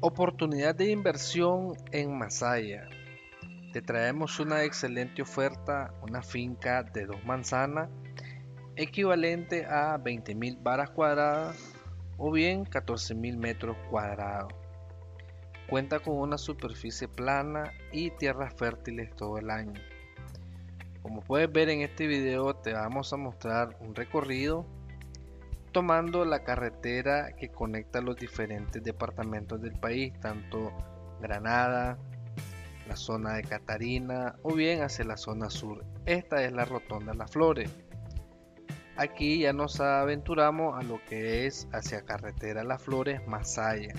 Oportunidad de inversión en Masaya. Te traemos una excelente oferta, una finca de dos manzanas, equivalente a 20.000 varas cuadradas o bien 14.000 metros cuadrados. Cuenta con una superficie plana y tierras fértiles todo el año. Como puedes ver en este video te vamos a mostrar un recorrido tomando la carretera que conecta los diferentes departamentos del país, tanto Granada, la zona de Catarina o bien hacia la zona sur. Esta es la rotonda Las Flores. Aquí ya nos aventuramos a lo que es hacia carretera Las Flores Masaya.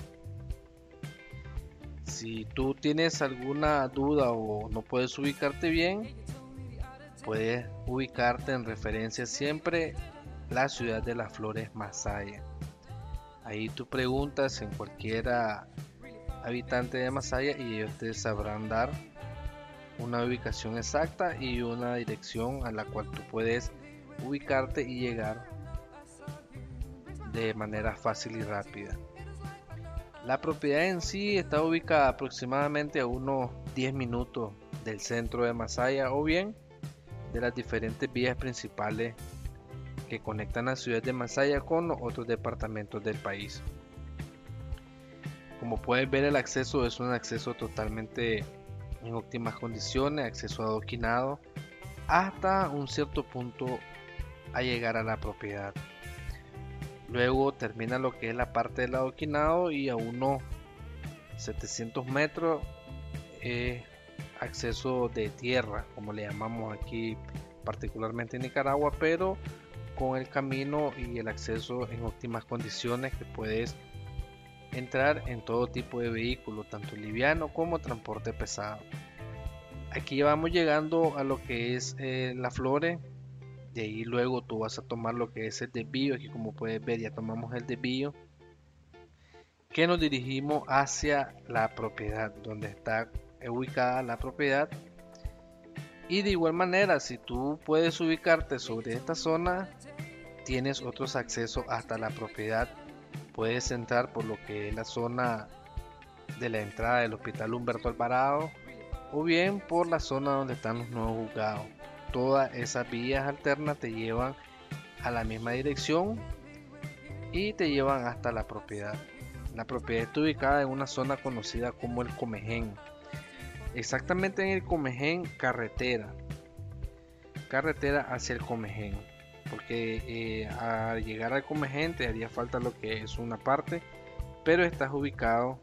Si tú tienes alguna duda o no puedes ubicarte bien, puedes ubicarte en referencia siempre la ciudad de las flores Masaya. Ahí tú preguntas en cualquiera habitante de Masaya y ellos te sabrán dar una ubicación exacta y una dirección a la cual tú puedes ubicarte y llegar de manera fácil y rápida. La propiedad en sí está ubicada aproximadamente a unos 10 minutos del centro de Masaya o bien de las diferentes vías principales que conectan la ciudad de Masaya con otros departamentos del país. Como puedes ver el acceso es un acceso totalmente en óptimas condiciones, acceso adoquinado hasta un cierto punto a llegar a la propiedad. Luego termina lo que es la parte del adoquinado y a unos 700 metros acceso de tierra, como le llamamos aquí particularmente en Nicaragua, pero con el camino y el acceso en óptimas condiciones que puedes entrar en todo tipo de vehículo, tanto liviano como transporte pesado. Aquí vamos llegando a lo que es eh, la Flore. De ahí luego tú vas a tomar lo que es el desvío. Aquí como puedes ver ya tomamos el desvío. Que nos dirigimos hacia la propiedad, donde está ubicada la propiedad. Y de igual manera, si tú puedes ubicarte sobre esta zona, tienes otros accesos hasta la propiedad. Puedes entrar por lo que es la zona de la entrada del Hospital Humberto Alvarado o bien por la zona donde están los nuevos juzgados. Todas esas vías alternas te llevan a la misma dirección y te llevan hasta la propiedad. La propiedad está ubicada en una zona conocida como el Comején. Exactamente en el Comején carretera. Carretera hacia el Comején porque eh, al llegar al Comején te haría falta lo que es una parte, pero estás ubicado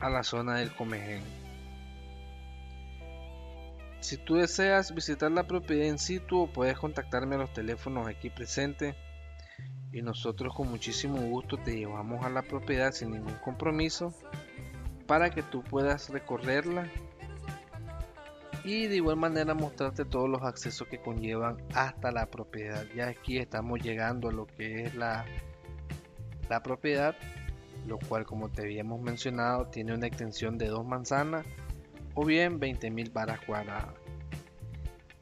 a la zona del Comején. Si tú deseas visitar la propiedad en situ, puedes contactarme a los teléfonos aquí presentes y nosotros con muchísimo gusto te llevamos a la propiedad sin ningún compromiso para que tú puedas recorrerla y de igual manera mostrarte todos los accesos que conllevan hasta la propiedad. Ya aquí estamos llegando a lo que es la, la propiedad, lo cual como te habíamos mencionado tiene una extensión de dos manzanas o bien 20.000 varas cuadradas.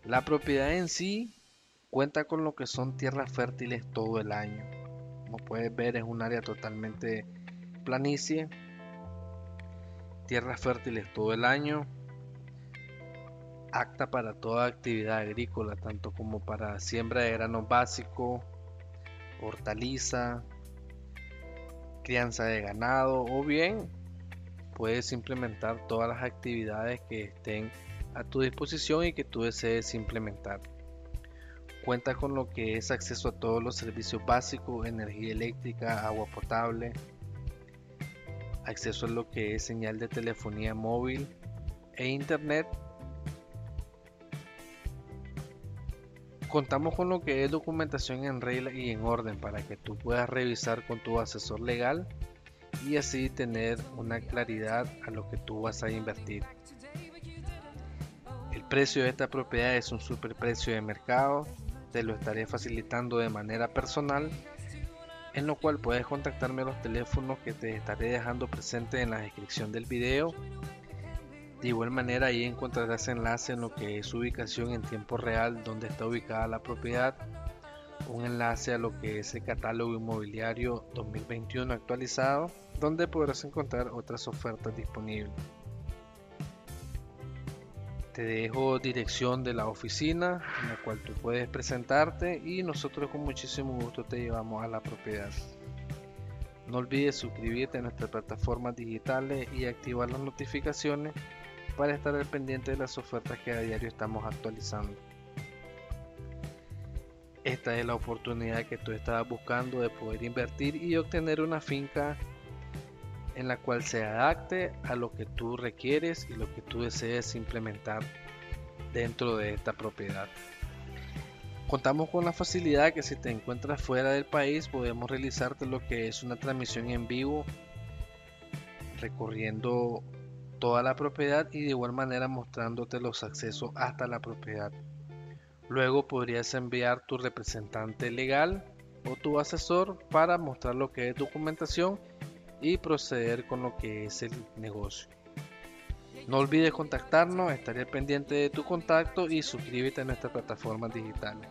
La propiedad en sí cuenta con lo que son tierras fértiles todo el año. Como puedes ver es un área totalmente planicie. Tierras fértiles todo el año apta para toda actividad agrícola, tanto como para siembra de granos básicos, hortaliza, crianza de ganado o bien puedes implementar todas las actividades que estén a tu disposición y que tú desees implementar. Cuenta con lo que es acceso a todos los servicios básicos, energía eléctrica, agua potable, acceso a lo que es señal de telefonía móvil e internet Contamos con lo que es documentación en regla y en orden para que tú puedas revisar con tu asesor legal y así tener una claridad a lo que tú vas a invertir. El precio de esta propiedad es un superprecio de mercado, te lo estaré facilitando de manera personal, en lo cual puedes contactarme a los teléfonos que te estaré dejando presente en la descripción del video de igual manera ahí encontrarás enlace en lo que es ubicación en tiempo real, donde está ubicada la propiedad, un enlace a lo que es el catálogo inmobiliario 2021 actualizado, donde podrás encontrar otras ofertas disponibles. Te dejo dirección de la oficina en la cual tú puedes presentarte y nosotros con muchísimo gusto te llevamos a la propiedad. No olvides suscribirte a nuestras plataformas digitales y activar las notificaciones para estar al pendiente de las ofertas que a diario estamos actualizando. Esta es la oportunidad que tú estabas buscando de poder invertir y obtener una finca en la cual se adapte a lo que tú requieres y lo que tú desees implementar dentro de esta propiedad. Contamos con la facilidad que si te encuentras fuera del país podemos realizarte lo que es una transmisión en vivo recorriendo toda la propiedad y de igual manera mostrándote los accesos hasta la propiedad. Luego podrías enviar tu representante legal o tu asesor para mostrar lo que es documentación y proceder con lo que es el negocio. No olvides contactarnos, estaré pendiente de tu contacto y suscríbete a nuestras plataformas digitales.